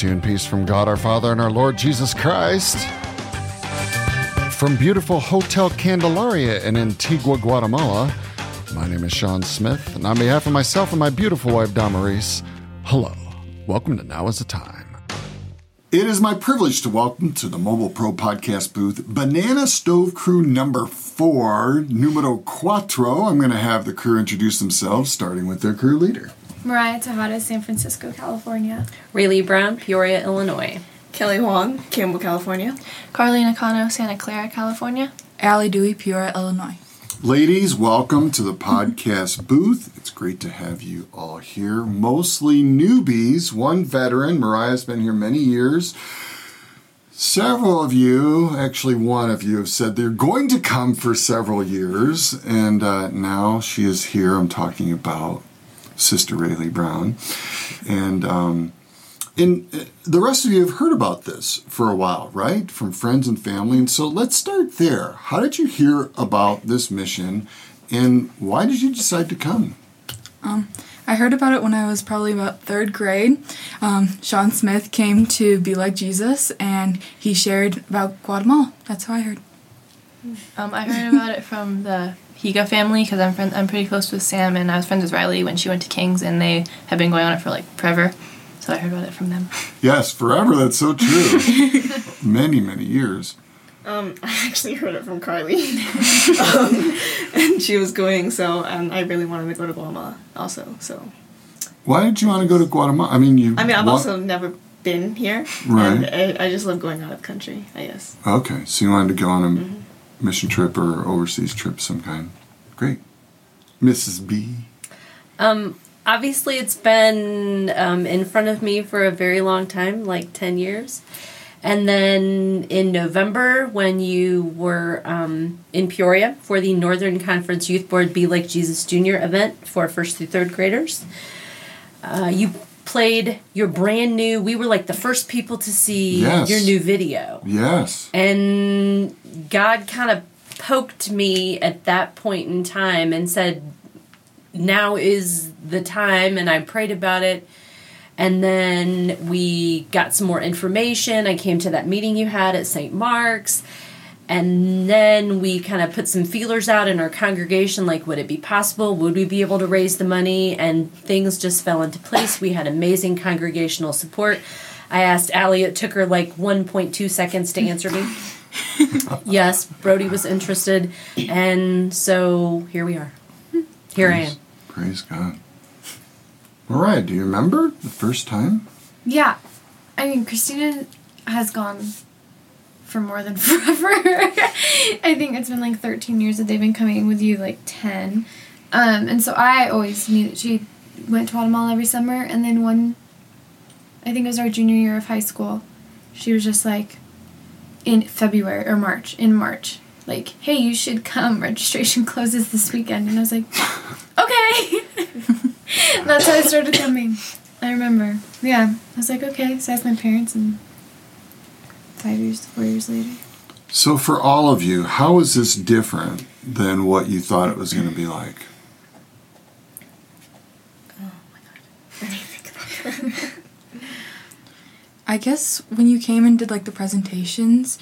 to you in peace from God our Father and our Lord Jesus Christ. From beautiful Hotel Candelaria in Antigua, Guatemala, my name is Sean Smith, and on behalf of myself and my beautiful wife, Damaris, hello. Welcome to Now is the Time. It is my privilege to welcome to the Mobile Pro podcast booth Banana Stove Crew number four, numero cuatro. I'm going to have the crew introduce themselves, starting with their crew leader. Mariah Tejada, San Francisco, California. Rayleigh Brown, Peoria, Illinois. Kelly Huang, Campbell, California. Carlina Cano, Santa Clara, California. Allie Dewey, Peoria, Illinois. Ladies, welcome to the podcast booth. It's great to have you all here. Mostly newbies, one veteran. Mariah's been here many years. Several of you, actually, one of you, have said they're going to come for several years, and uh, now she is here. I'm talking about Sister Rayleigh Brown. And, um, and uh, the rest of you have heard about this for a while, right? From friends and family. And so let's start there. How did you hear about this mission and why did you decide to come? Um, I heard about it when I was probably about third grade. Um, Sean Smith came to Be Like Jesus and he shared about Guatemala. That's how I heard. Um, I heard about it from the Higa family because I'm friend, I'm pretty close with Sam and I was friends with Riley when she went to King's and they have been going on it for like forever. So I heard about it from them. Yes, forever. That's so true. many, many years. Um, I actually heard it from Carly, um, and she was going. So, and I really wanted to go to Guatemala also. So, Why did you want to go to Guatemala? I mean, you. I mean, I've wa- also never been here, Right. And I, I just love going out of country. I guess. Okay, so you wanted to go on a Mm-hmm. Mission trip or overseas trip of some kind. Great. Mrs. B. Um, obviously, it's been um, in front of me for a very long time, like 10 years. And then in November, when you were um, in Peoria for the Northern Conference Youth Board Be Like Jesus Junior event for first through third graders, uh, you played your brand new, we were like the first people to see Yes. your new video. Yes. And God kind of poked me at that point in time and said, Now is the time. And I prayed about it. And then we got some more information. I came to that meeting you had at St. Mark's. And then we kind of put some feelers out in our congregation like, would it be possible? Would we be able to raise the money? And things just fell into place. We had amazing congregational support. I asked Allie, it took her like 1.2 seconds to answer me. yes, Brody was interested. And so here we are. Here I am. Praise God. Mariah, do you remember the first time? Yeah. I mean, Christina has gone for more than forever. I think it's been like 13 years that they've been coming with you, like 10. Um, and so I always knew that she went to Guatemala every summer. And then one, I think it was our junior year of high school, she was just like, in February or March, in March, like, hey, you should come. Registration closes this weekend. And I was like, okay. That's how I started coming. I remember. Yeah. I was like, okay. So I asked my parents, and five years, four years later. So, for all of you, how is this different than what you thought it was going to be like? Oh my god. I guess when you came and did like the presentations,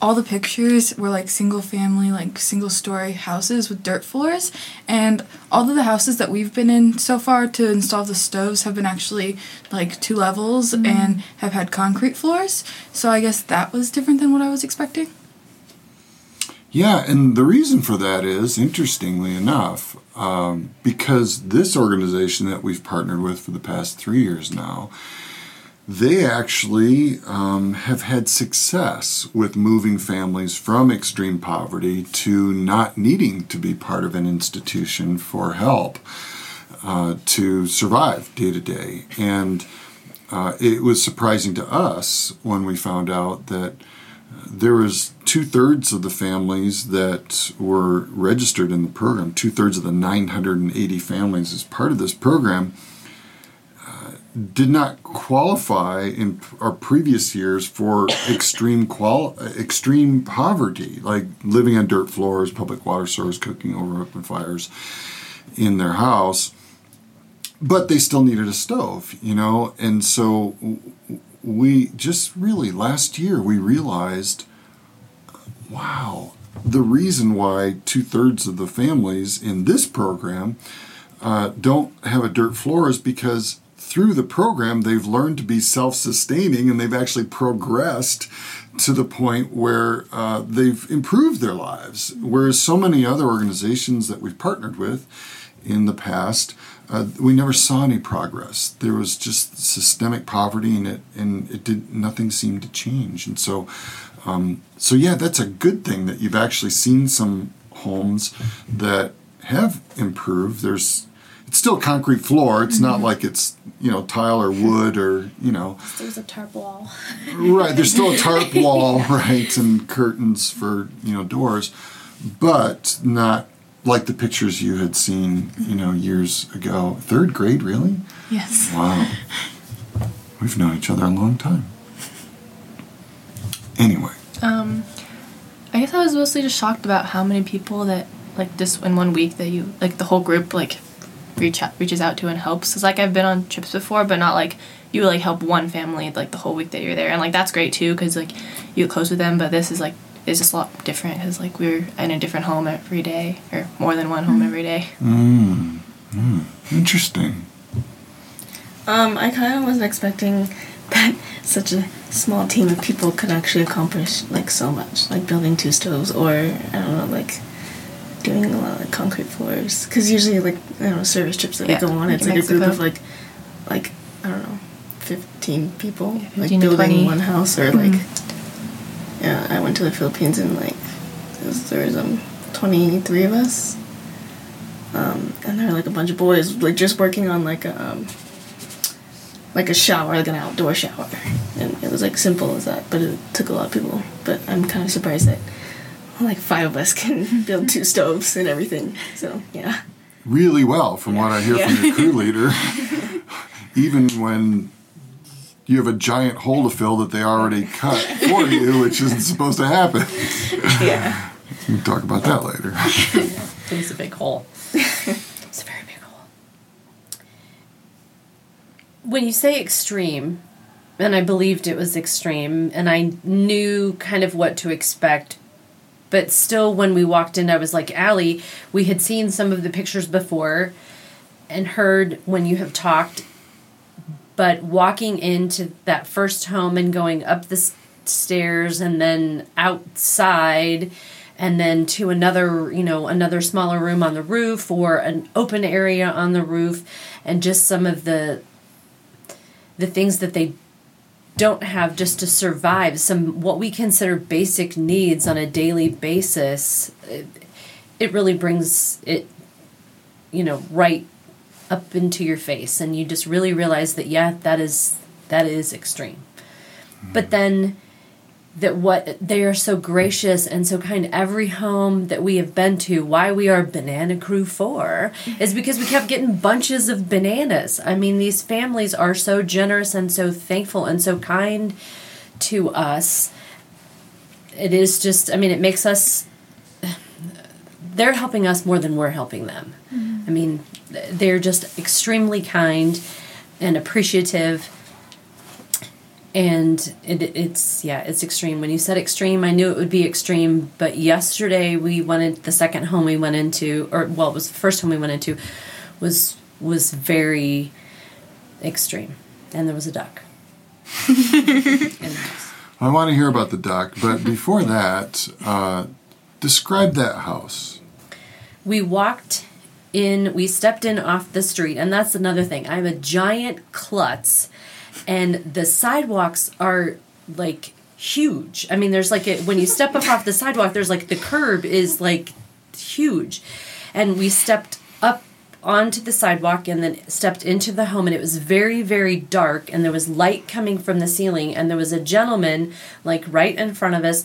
all the pictures were like single family, like single story houses with dirt floors. And all of the houses that we've been in so far to install the stoves have been actually like two levels and have had concrete floors. So I guess that was different than what I was expecting. Yeah, and the reason for that is, interestingly enough, um, because this organization that we've partnered with for the past three years now, they actually um, have had success with moving families from extreme poverty to not needing to be part of an institution for help uh, to survive day to day. And uh, it was surprising to us when we found out that there was two thirds of the families that were registered in the program, two thirds of the 980 families as part of this program, uh, did not qualify in our previous years for extreme qual extreme poverty, like living on dirt floors, public water source, cooking over open fires in their house. But they still needed a stove, you know, and so we just really last year we realized, wow, the reason why two thirds of the families in this program uh, don't have a dirt floor is because through the program they've learned to be self-sustaining and they've actually progressed to the point where uh, they've improved their lives. Whereas so many other organizations that we've partnered with in the past, uh, we never saw any progress. There was just systemic poverty, and it and it did nothing seemed to change. And so, um, so yeah, that's a good thing that you've actually seen some homes that have improved. There's it's still concrete floor. It's not like it's you know tile or wood or you know There's a tarp wall. right. There's still a tarp wall, right, and curtains for you know doors, but not like the pictures you had seen you know years ago. Third grade, really? Yes. Wow. We've known each other a long time. Anyway, Um, I guess I was mostly just shocked about how many people that like this in one week that you like the whole group like reach out reaches out to and helps. Cause like I've been on trips before, but not like you like help one family like the whole week that you're there, and like that's great too, cause like you get close with them. But this is like is just a lot different, cause like we're in a different home every day or more than one home every day. mm, mm, interesting. Um, I kind of wasn't expecting that such a small team of people could actually accomplish like so much, like building two stoves or I don't know, like doing a lot of like, concrete floors. Because usually, like I don't know, service trips that Yeah, we go on, like it's like a group of like, like I don't know, fifteen people, like 15 to building 20. one house or like. Yeah, I went to the Philippines and like there was, there was um twenty three of us. Um, and there were like a bunch of boys like just working on like a um, like a shower, like an outdoor shower, and it was like simple as that. But it took a lot of people. But I'm kind of surprised that like five of us can build two stoves and everything. So yeah, Really well, from what I hear from your crew leader. Even when you have a giant hole to fill that they already cut for you, which isn't supposed to happen. yeah. We can talk about that later. it's a big hole. it's a very big hole. When you say extreme, and I believed it was extreme, and I knew kind of what to expect, but still, when we walked in, I was like, Allie, we had seen some of the pictures before and heard when you have talked, but walking into that first home and going up the stairs and then outside and then to another you know another smaller room on the roof or an open area on the roof and just some of the the things that they don't have just to survive some what we consider basic needs on a daily basis it, it really brings it you know right up into your face. And you just really realize that yeah that is that is extreme. But hmm. then that what they are so gracious and so kind. Every home that we have been to why we are banana crew for is because we kept getting bunches of bananas. I mean these families are so generous and so thankful and so kind to us. It is just i mean it makes us they're helping us more than we're helping them. Mm-hmm. I mean they're just extremely kind and appreciative and it, it's yeah it's extreme. When you said extreme i knew it would be extreme but yesterday we went in the second home we went into or well it was the first home we went into was was very extreme. And there was a duck. I want to hear about the duck, but before that, uh, describe that house. we walked in we stepped in off the street and that's another thing. I'm a giant klutz and the sidewalks are like huge. I mean there's like a, when you step up off the sidewalk there's like the curb is like huge. And we stepped up onto the sidewalk and then stepped into the home and it was very very dark and there was light coming from the ceiling and there was a gentleman like right in front of us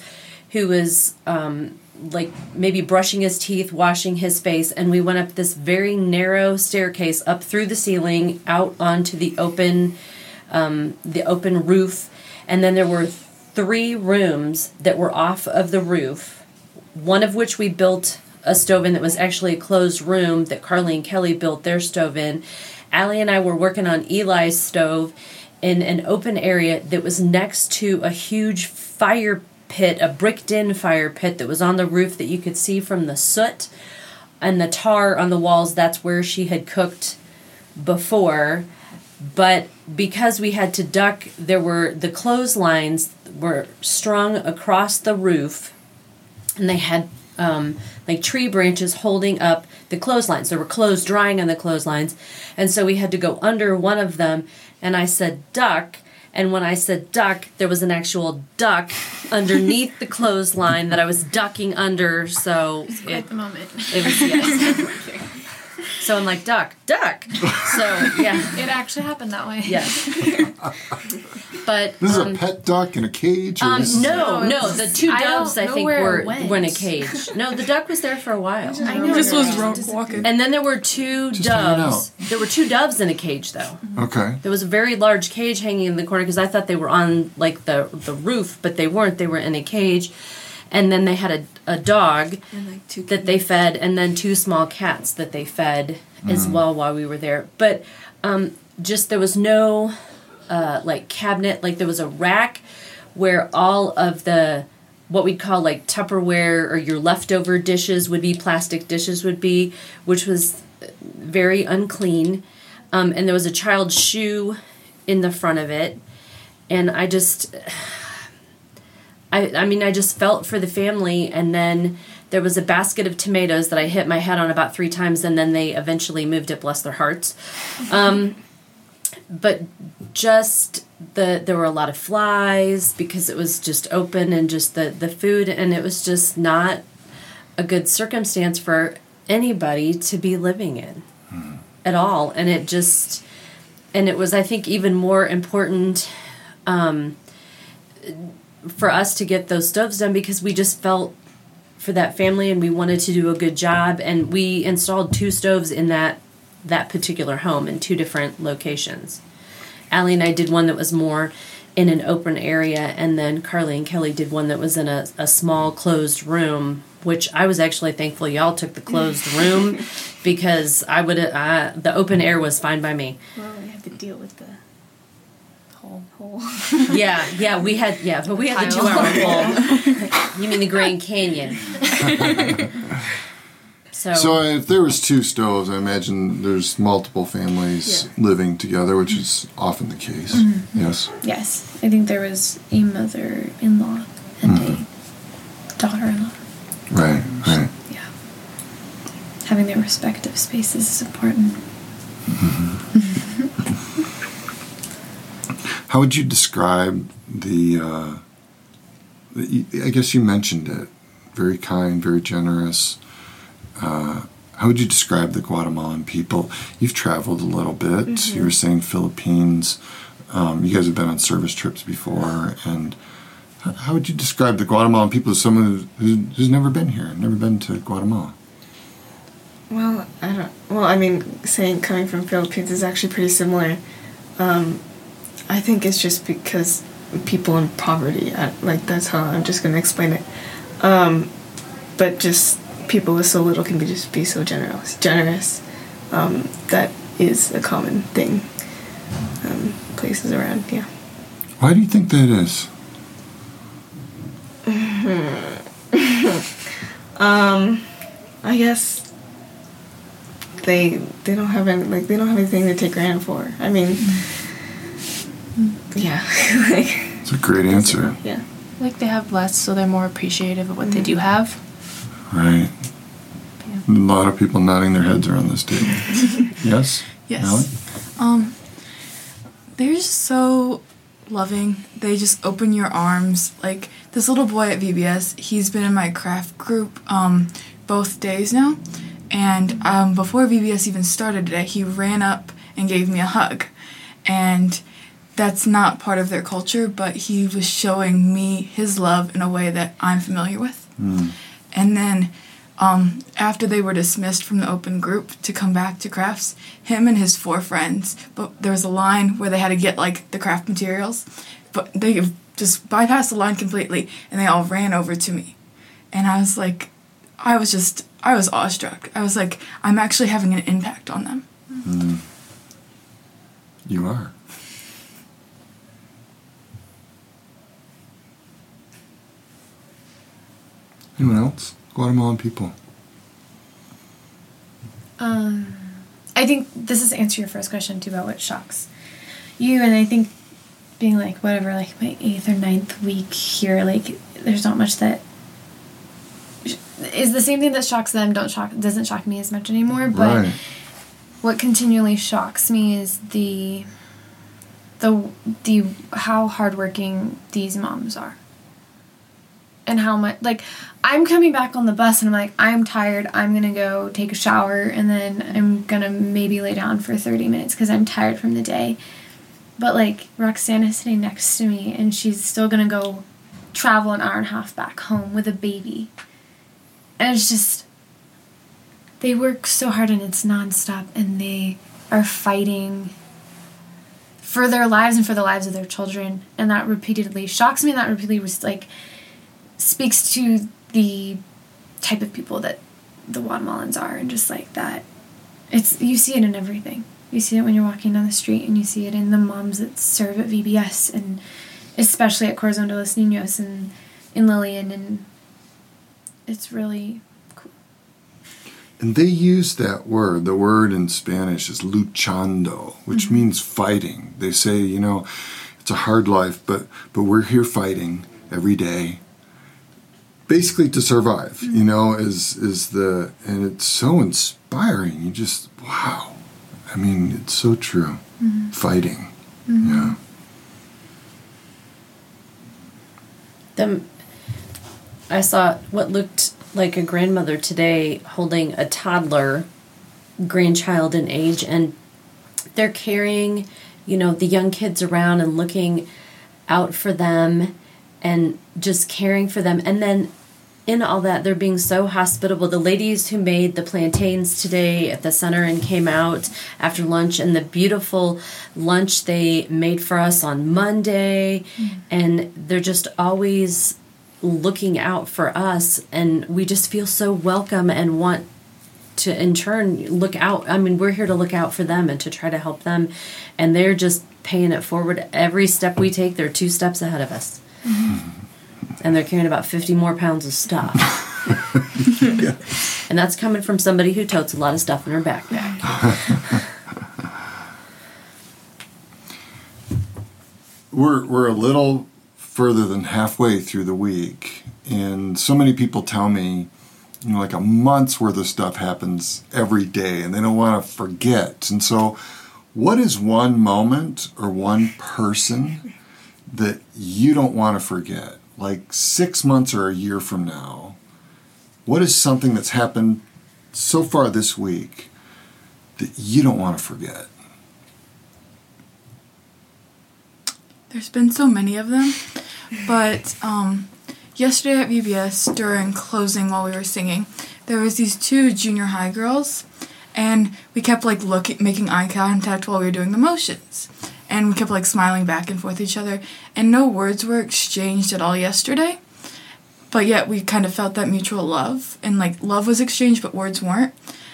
who was um, like maybe brushing his teeth, washing his face, and we went up this very narrow staircase up through the ceiling out onto the open, um, the open roof, and then there were three rooms that were off of the roof. One of which we built a stove in that was actually a closed room that Carly and Kelly built their stove in. Allie and I were working on Eli's stove in an open area that was next to a huge fire pit, a bricked in fire pit that was on the roof that you could see from the soot and the tar on the walls. That's where she had cooked before. But because we had to duck, there were the clotheslines were strung across the roof and they had um, like tree branches holding up the clotheslines. There were clothes drying on the clotheslines, and so we had to go under one of them. And I said duck, and when I said duck, there was an actual duck underneath the clothesline that I was ducking under. So it, the moment. it was yes. so I'm like duck, duck. So yeah, It actually happened that way. yes. But This is um, a pet duck in a cage? Or um, this no, No, no, the two I doves I, know think were were in a cage. No, the duck was there for a while. I know. just it was just walking. And then there were two Just doves. There were two doves in a cage though. Okay. There was a very large cage hanging in the corner because I thought they were on like the the roof, but they weren't. They were in a cage. And then they had a, a dog And like two that they fed, and then two small cats that they fed as well while we were there. But um, just there was no uh, like cabinet, like there was a rack where all of the what we'd call like Tupperware or your leftover dishes would be plastic dishes would be, which was very unclean. Um, and there was a child's shoe in the front of it, and I just I, I mean, I just felt for the family, and then there was a basket of tomatoes that I hit my head on about three times, and then they eventually moved it. Bless their hearts. Um, but just the there were a lot of flies because it was just open and just the the food, and it was just not a good circumstance for anybody to be living in at all, and it just and it was I think even more important. Um, for us to get those stoves done because we just felt for that family and we wanted to do a good job and we installed two stoves in that that particular home in two different locations. Allie and I did one that was more in an open area and then Carly and Kelly did one that was in a, a small closed room which I was actually thankful y'all took the closed room because I would uh, the open air was fine by me. Well, we have to deal with the Hole. whole. Yeah, yeah, we had yeah, but we had the two hour poll. you mean the Grand Canyon? so, So if there was two stoves, I imagine there's multiple families living together, which is often the case. Mm-hmm. Yes. Yes, I think there was a mother-in-law and a daughter-in-law. Right. Right. Yeah. Having their respective spaces is important. How would you describe the? Uh, I guess you mentioned it. Very kind, very generous. Uh, how would you describe the Guatemalan people? You've traveled a little bit. You were saying Philippines. Um, you guys have been on service trips before, and how would you describe the Guatemalan people as someone who's, who's never been here, never been to Guatemala? Well, I don't. Well, I mean, saying coming from Philippines is actually pretty similar. Um, I think it's just because people in poverty. I, like that's how I'm just gonna explain it. Um, but just people with so little can be just be so generous. Generous. Um, that is a common thing. Um, places around, yeah. Why do you think that is? Um, I guess they they don't have any like they don't have anything to take granted for. I mean, yeah, like It's a great answer. yeah. Like they have less, so they're more appreciative of what they do have. Right. A lot of people nodding their heads around this table. yes? Yes. Alan? Um, they're just so loving. They just open your arms. Like this little boy at VBS, he's been in my craft group um, both days now. And um, before VBS even started today, he ran up and gave me a hug. And that's not part of their culture, but he was showing me his love in a way that I'm familiar with. And then um, after they were dismissed from the open group to come back to crafts, him and his four friends, but there was a line where they had to get like the craft materials, but they just bypassed the line completely and they all ran over to me. And I was like, I was just, I was awestruck. I was like, I'm actually having an impact on them. You are. Anyone else? Guatemalan people. Um, I think this is answer your first question too about what shocks you, and I think being like whatever, like my eighth or ninth week here, like there's not much that is the same thing that shocks them. Don't shock doesn't shock me as much anymore. But right. what continually shocks me is the the the how hardworking these moms are and how much like i'm coming back on the bus and i'm like i'm tired i'm gonna go take a shower and then i'm gonna maybe lay down for 30 minutes because i'm tired from the day. But like roxanne is sitting next to me and she's still gonna go travel an hour and a half back home with a baby. And it's just they work so hard and it's nonstop and they are fighting for their lives and for the lives of their children. And that repeatedly shocks me and that repeatedly was like speaks to the type of people that the Guatemalans are and just like that it's you see it in everything you see it when you're walking down the street and you see it in the moms that serve at VBS and especially at Corazon de los Niños and in Lillian and it's really cool And they use that word. The word in Spanish is luchando, which Mm-hmm. means fighting. They say, you know, it's a hard life, but but we're here fighting every day. Basically to survive, Mm-hmm. you know, is is the and it's so inspiring. You just wow. I mean, it's so true. Mm-hmm. Fighting. Yeah. them I saw what looked like a grandmother today holding a toddler grandchild in age and they're carrying, you know, the young kids around and looking out for them and just caring for them. And then in all that, they're being so hospitable. The ladies who made the plantains today at the center and came out after lunch, and the beautiful lunch they made for us on Monday, mm-hmm. and they're just always looking out for us, and we just feel so welcome and want to in turn look out. I mean we're here to look out for them and to try to help them and they're just paying it forward every step we take. They're two steps ahead of us mm-hmm. And they're carrying about 50 more pounds of stuff. And that's coming from somebody who totes a lot of stuff in her backpack. We're we're a little further than halfway through the week and so many people tell me you know like a month's worth of stuff happens every day and they don't want to forget. And so what is one moment or one person that you don't want to forget like six months or a year from now what is something that's happened so far this week that you don't want to forget? There's been so many of them, but um, yesterday at VBS during closing while we were singing, there was these two junior high girls, and we kept like looking, making eye contact while we were doing the motions, and we kept like smiling back and forth each other, and no words were exchanged at all yesterday, but yet we kind of felt that mutual love, and like love was exchanged, but words weren't.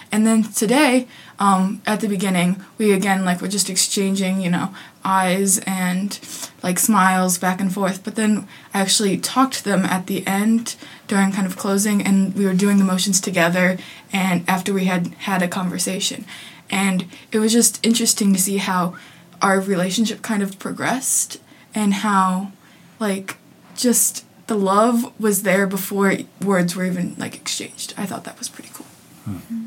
And then today, um, at the beginning, we again like were just exchanging, you know, eyes and like smiles back and forth. But then I actually talked to them at the end during kind of closing, and we were doing the motions together. And after we had had a conversation, and it was just interesting to see how our relationship kind of progressed and how like just the love was there before words were even like exchanged. I thought that was pretty cool. Hmm.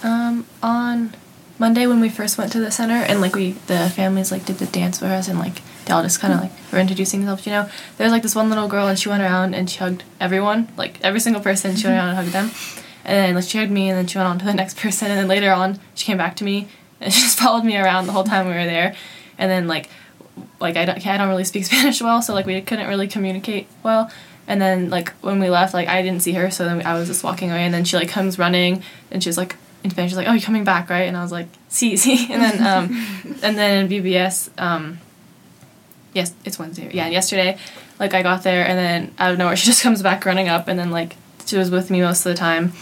Um, on Monday when we first went to the center and like we the families like did the dance for us and like they all just kind of hmm. like were introducing themselves, you know. There was like this one little girl and she went around and she hugged everyone, like every single person. She went mm-hmm. around and hugged them, and then like she hugged me and then she went on to the next person and then later on she came back to me and she just followed me around the whole time we were there, and then like like I don't I don't really speak Spanish well, so like we couldn't really communicate well. And then like when we left, like I didn't see her, so then I was just walking away, and then she like comes running, and she was like in Spanish, she's like, "Oh, you're coming back, right?" And I was like, "See, see." And then um, and then in VBS, um, yes, it's Wednesday. Yeah, and yesterday, like I got there, and then out of nowhere, she just comes back running up, and then like she was with me most of the time,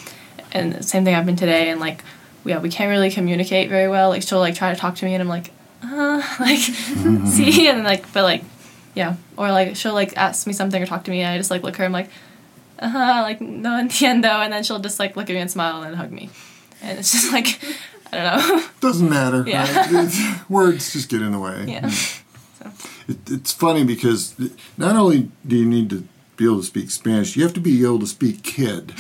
and the same thing happened today, and like yeah, we can't really communicate very well. Like she'll like try to talk to me, and I'm like, uh, like see, and like but like yeah, or like she'll like ask me something or talk to me, and I just like look at her. I'm like, uh huh, like no entiendo, and then she'll just like look at me and smile and then hug me, and it's just like, I don't know. Doesn't matter. Yeah. right? Words just get in the way. yeah. It, it's funny because not only do you need to be able to speak Spanish, you have to be able to speak kid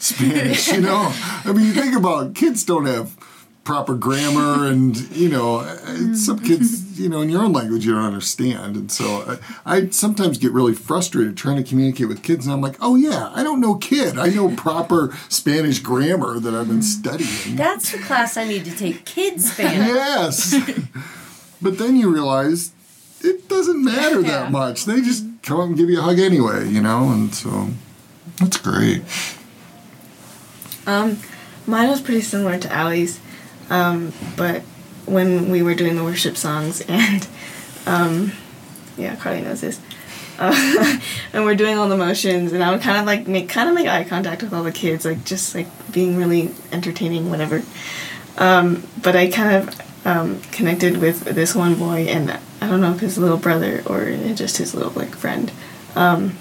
Spanish. You know, I mean, you think about kids don't have proper grammar, and you know, uh, some kids, you know, in your own language you don't understand, and so I, I sometimes get really frustrated trying to communicate with kids, and I'm like, oh yeah, I don't know kid, I know proper Spanish grammar that I've been studying. That's the class I need to take. Kids Spanish. Yes. but then you realize it doesn't matter that much. They just come up and give you a hug anyway, you know, and so that's great. Um, mine was pretty similar to Allie's, um, but when we were doing the worship songs and, um, yeah, Carly knows this. Uh, and we're doing all the motions, and I would kind of like make kind of make eye contact with all the kids, like just like being really entertaining, whatever. Um, but I kind of um, connected with this one boy, and I don't know if his little brother or just his little like friend. Um,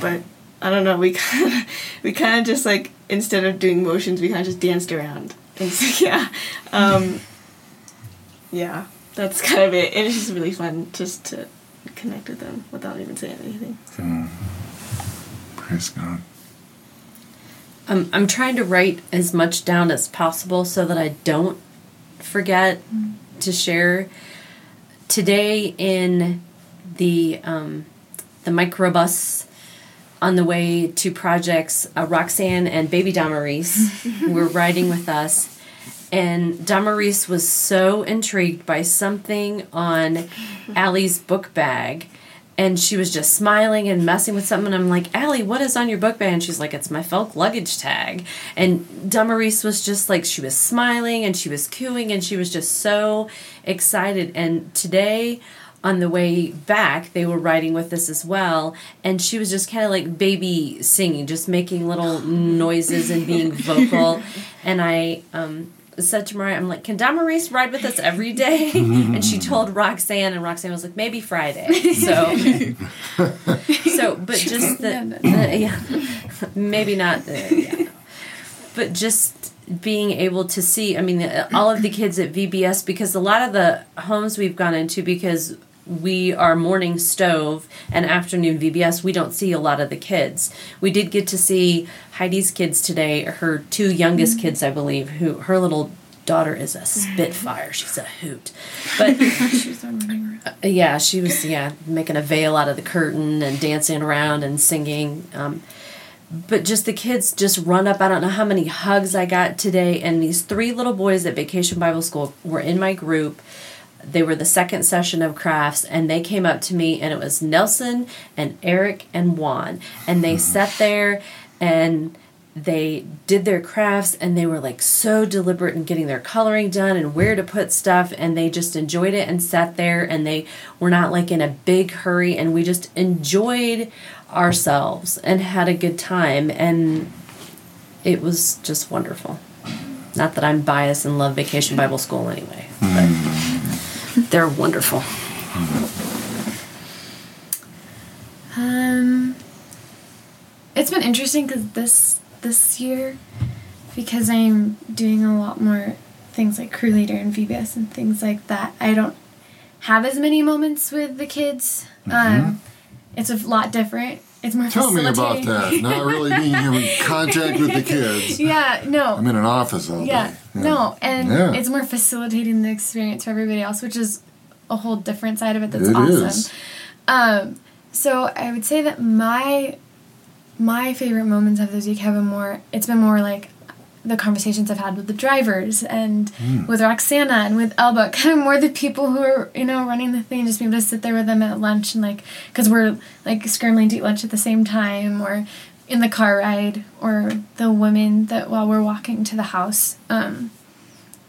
but I don't know. We kind of we kind of just like instead of doing motions, we kind of just danced around. And so, yeah, um, yeah, that's kind of it. And it's just really fun just to connect with them without even saying anything. Praise God. I'm, I'm trying to write as much down as possible so that I don't forget to share. Today in the um, the microbus on the way to projects, uh, Roxanne and baby Damaris were riding with us. And Damaris was so intrigued by something on Allie's book bag. And she was just smiling and messing with something. And I'm like, Allie, what is on your book bag? And she's like, it's my Felk luggage tag. And Damaris was just like, she was smiling and she was cooing and she was just so excited. And today, on the way back, they were riding with us as well. And she was just kind of like baby singing, just making little noises and being vocal. And I um, said to Mariah, I'm like, can Damaris ride with us every day? and she told Roxanne, and Roxanne was like, maybe Friday. So, so but just the, the yeah, maybe not. Uh, yeah. But just being able to see, I mean, all of the kids at VBS, because a lot of the homes we've gone into, because we are morning stove and afternoon VBS, we don't see a lot of the kids. We did get to see Heidi's kids today, her two youngest kids, I believe, who her little daughter is a spitfire. She's a hoot. But She's running around. uh, yeah, she was yeah making a veil out of the curtain and dancing around and singing. Um, but just the kids just run up. I don't know how many hugs I got today. And these three little boys at Vacation Bible School were in my group. They were the second session of crafts, and they came up to me, and it was Nelson and Eric and Juan, and they hmm. sat there and they did their crafts and they were like so deliberate in getting their coloring done and where to put stuff and they just enjoyed it and sat there and they were not like in a big hurry and we just enjoyed ourselves and had a good time and it was just wonderful. Not that i'm biased and love vacation bible school anyway but hmm. They're wonderful Um, it's been interesting because this this year, because I'm doing a lot more things like crew leader and VBS and things like that. I don't have as many moments with the kids. Um, it's a lot different. It's more Tell me about that. Not really being in contact with the kids. yeah, no. I'm in an office all yeah, day. no, and Yeah. it's more facilitating the experience for everybody else, which is a whole different side of it. That's It awesome. is. Um, so I would say that my my favorite moments of this week have been more. It's been more like the conversations I've had with the drivers and Hmm. with Roxana and with Elba. Kind of more the people who are you know running the thing. Just being able to sit there with them at lunch and like because we're like scrambling to eat lunch at the same time or in the car ride or the women that while we're walking to the house. Um,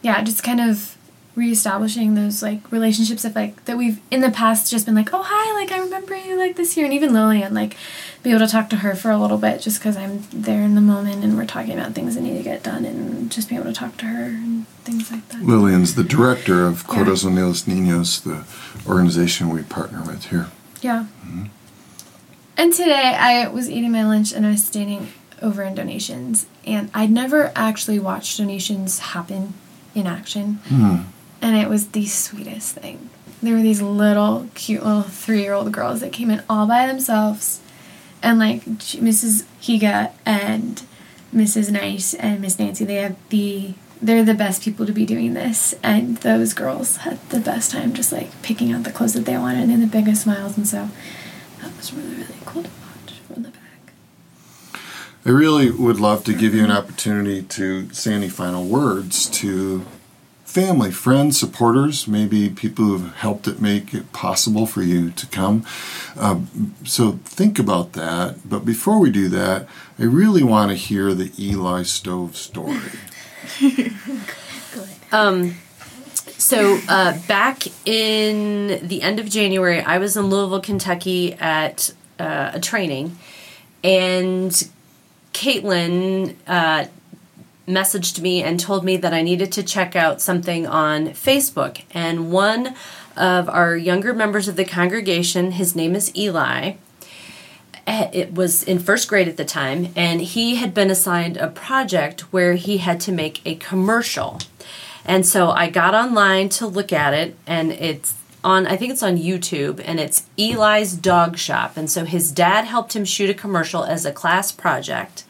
yeah, just kind of reestablishing those like relationships of like that we've in the past just been like oh hi like i remember you like this year and even lillian like be able to talk to her for a little bit just because i'm there in the moment and we're talking about things that need to get done and just be able to talk to her and things like that Lillian's the director of Yeah. Corazon de los Niños, the organization we partner with here. Yeah. And today I was eating my lunch and I was standing over in donations, and I'd never actually watched donations happen in action, Hmm. And it was the sweetest thing. There were these little, cute little three year old girls that came in all by themselves, and like Mrs. Higa and Mrs. Nice and Miss Nancy, they have the they're the best people to be doing this, and those girls had the best time just like picking out the clothes that they wanted and the biggest smiles, and so that was really really cool to watch from the back. I really would love to give you an opportunity to say any final words to family, friends, supporters, maybe people who've helped it make it possible for you to come. Um, so think about that. But before we do that, I really want to hear the Eli Stove story. Um, so uh, back in the end of January, I was in Louisville, Kentucky at uh, a training, and Caitlin uh, messaged me and told me that I needed to check out something on Facebook. And one of our younger members of the congregation, his name is Eli, eh, it was in first grade at the time, and he had been assigned a project where he had to make a commercial. And so I got online to look at it, and it's on, I think it's on YouTube, and it's Eli's Dog Shop. And so his dad helped him shoot a commercial as a class project.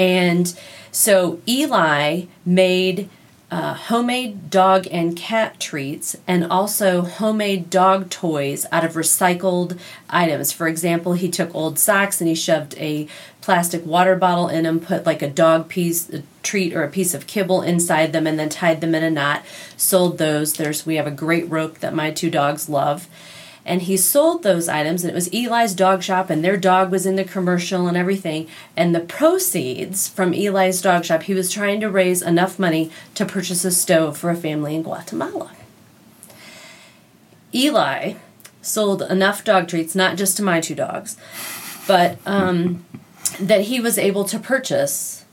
And so Eli made uh, homemade dog and cat treats and also homemade dog toys out of recycled items. For example, he took old socks and he shoved a plastic water bottle in them, put like a dog piece, a treat or a piece of kibble inside them, and then tied them in a knot. Sold those. There's we have a great rope that my two dogs love and he sold those items and it was Eli's dog shop and their dog was in the commercial and everything. And the proceeds from Eli's dog shop he was trying to raise enough money to purchase a stove for a family in Guatemala. Eli sold enough dog treats not just to my two dogs but um, that he was able to purchase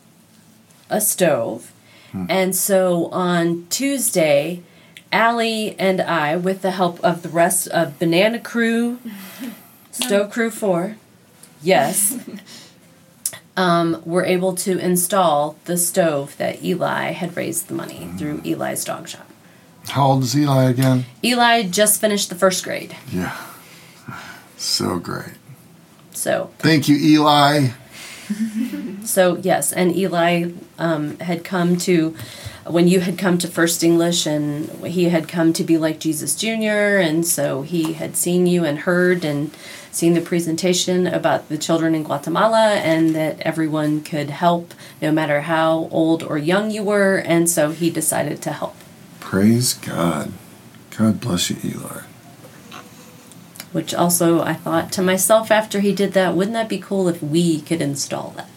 a stove. And so on Tuesday Allie and I, with the help of the rest of Banana Crew, Stove Crew 4, yes, um, were able to install the stove that Eli had raised the money through Eli's dog shop. How old is Eli again? Eli just finished the first grade, Yeah. So great. so Thank you, Eli. So yes, and Eli um, had come to when you had come to First English, and he had come to be like Jesus Junior, and so he had seen you and heard and seen the presentation about the children in Guatemala, and that everyone could help no matter how old or young you were, and so he decided to help. Praise God. God bless you, Eli. Which also I thought to myself after he did that, wouldn't that be cool if we could install that?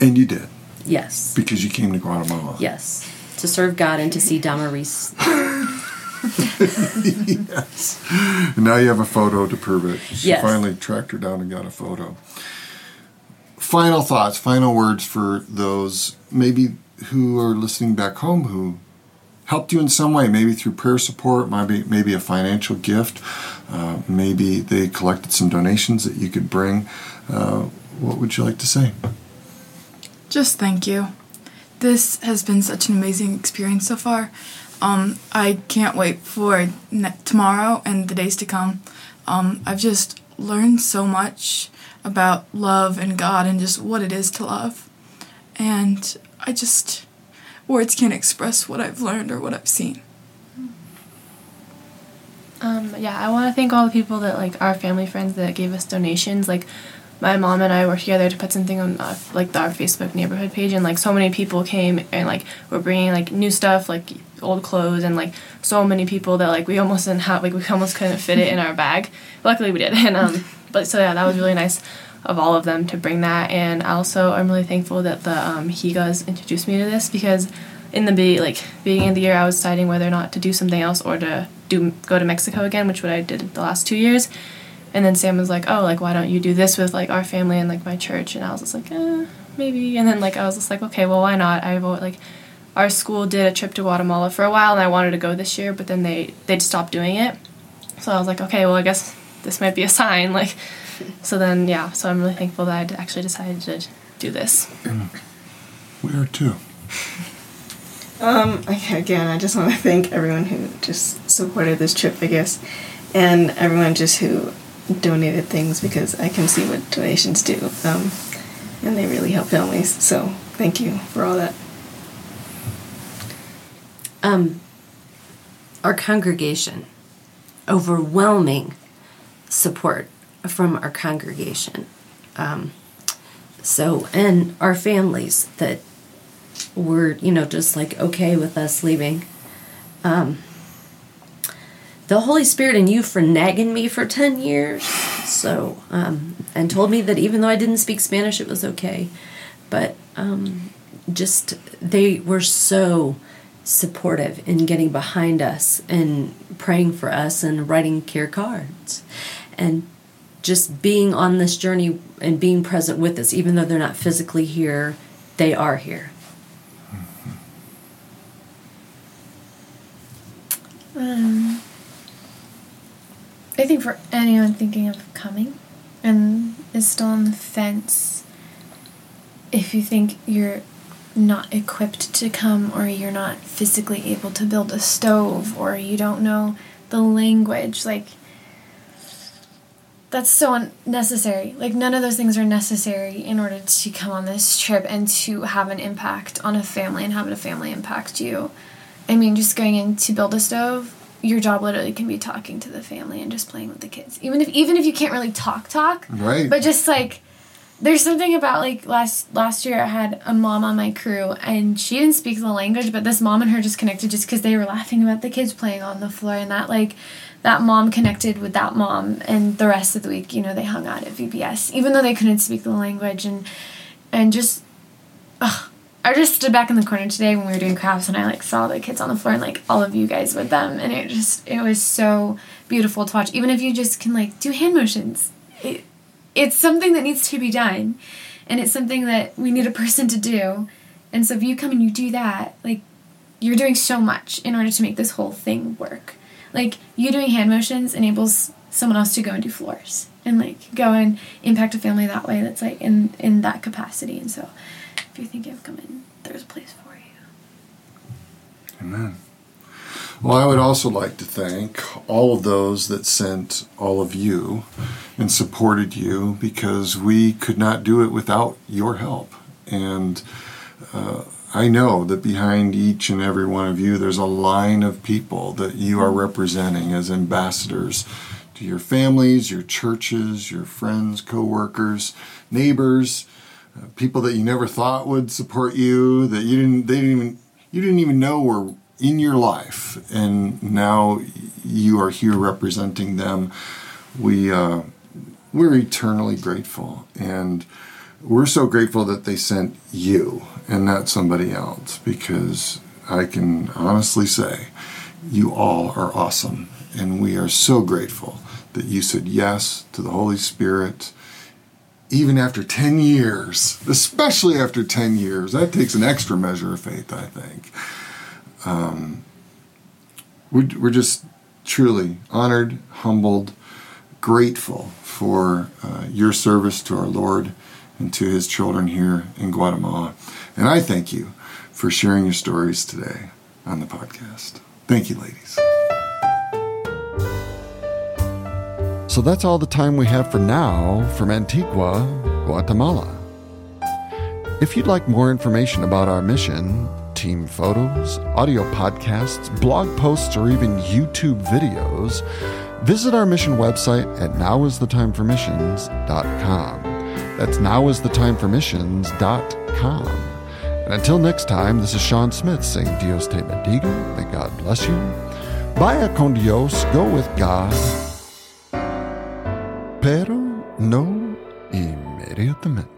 And you did, Yes. because you came to Guatemala. Yes. To serve God and to see Damaris. yes. And now you have a photo to prove it. She Yes. finally tracked her down and got a photo. Final thoughts, final words for those maybe who are listening back home who helped you in some way, maybe through prayer support, maybe maybe a financial gift, uh, maybe they collected some donations that you could bring. Uh, what would you like to say? Just thank you. This has been such an amazing experience so far. Um, I can't wait for ne- tomorrow and the days to come. Um, I've just learned so much about love and God and just what it is to love. And I just, words can't express what I've learned or what I've seen. Um, yeah, I want to thank all the people that like our family friends that gave us donations. Like, my mom and I worked together to put something on uh, like our Facebook neighborhood page, and like so many people came and like were bringing like new stuff, like old clothes, and like so many people that like we almost didn't have like we almost couldn't fit it in our bag. Luckily, we did, and um, but so yeah, that was really nice of all of them to bring that, and also I'm really thankful that the um, Higas introduced me to this because in the be like beginning of the year, I was deciding whether or not to do something else or to do go to Mexico again, which what I did the last two years. And then Sam was like, "Oh, like why don't you do this with like our family and like my church?" And I was just like, eh, "Maybe." And then like I was just like, "Okay, well, why not?" I've like our school did a trip to Guatemala for a while, and I wanted to go this year, but then they they'd stopped doing it. So I was like, "Okay, well, I guess this might be a sign." Like, so then yeah, so I'm really thankful that I actually decided to do this. We are too. Um, again, I just want to thank everyone who just supported this trip, I guess, and everyone just who donated things because I can see what donations do, um, and they really help families. So thank you for all that. um, our congregation, overwhelming support from our congregation. Um, so, and our families that were, you know, just like okay with us leaving. Um, the Holy Spirit and you for nagging me for 10 years. So, um, and told me that even though I didn't speak Spanish, it was okay. But um, just, they were so supportive in getting behind us and praying for us and writing care cards and just being on this journey and being present with us even though they're not physically here they are here Um, I think for anyone thinking of coming and is still on the fence, if you think you're not equipped to come or you're not physically able to build a stove or you don't know the language, like that's so unnecessary. Like none of those things are necessary in order to come on this trip and to have an impact on a family and have a family impact you. I mean, just going in to build a stove, your job literally can be talking to the family and just playing with the kids. Even if even if you can't really talk talk, Right. but just like there's something about like last last year I had a mom on my crew and she didn't speak the language, but this mom and her just connected just because they were laughing about the kids playing on the floor and that like that mom connected with that mom and the rest of the week, you know, they hung out at VBS even though they couldn't speak the language and and just I just stood back in the corner today when we were doing crafts and I like saw the kids on the floor and like all of you guys with them and it just it was so beautiful to watch. Even if you just can like do hand motions. It, it's something that needs to be done and it's something that we need a person to do. And so if you come and you do that, like you're doing so much in order to make this whole thing work. Like you doing hand motions enables someone else to go and do floors and like go and impact a family that way that's like in in that capacity. And so if you're thinking of coming, there's a place for you. Amen. Well, I would also like to thank all of those that sent all of you and supported you because we could not do it without your help. And uh, I know that behind each and every one of you, there's a line of people that you are representing as ambassadors to your families, your churches, your friends, co-workers, neighbors, people that you never thought would support you, that you didn't, they didn't even, you didn't even know were in your life, and now you are here representing them. We, uh, we're eternally grateful, and we're so grateful that they sent you and not somebody else, because I can honestly say, you all are awesome, and we are so grateful that you said yes to the Holy Spirit even after 10 years, especially after 10 years, that takes an extra measure of faith, I think. Um, we're, just truly honored, humbled, grateful for uh, your service to our Lord and to his children here in Guatemala. And I thank you for sharing your stories today on the podcast. Thank you, ladies. So that's all the time we have for now from Antigua, Guatemala. If you'd like more information about our mission, team photos, audio podcasts, blog posts, or even YouTube videos, visit our mission website at nowisthetime4missions.com. That's nowisthetime4missions.com. And until next time, this is Sean Smith saying Dios te bendiga. May God bless you. Vaya con Dios. Go with God. Pero no inmediatamente.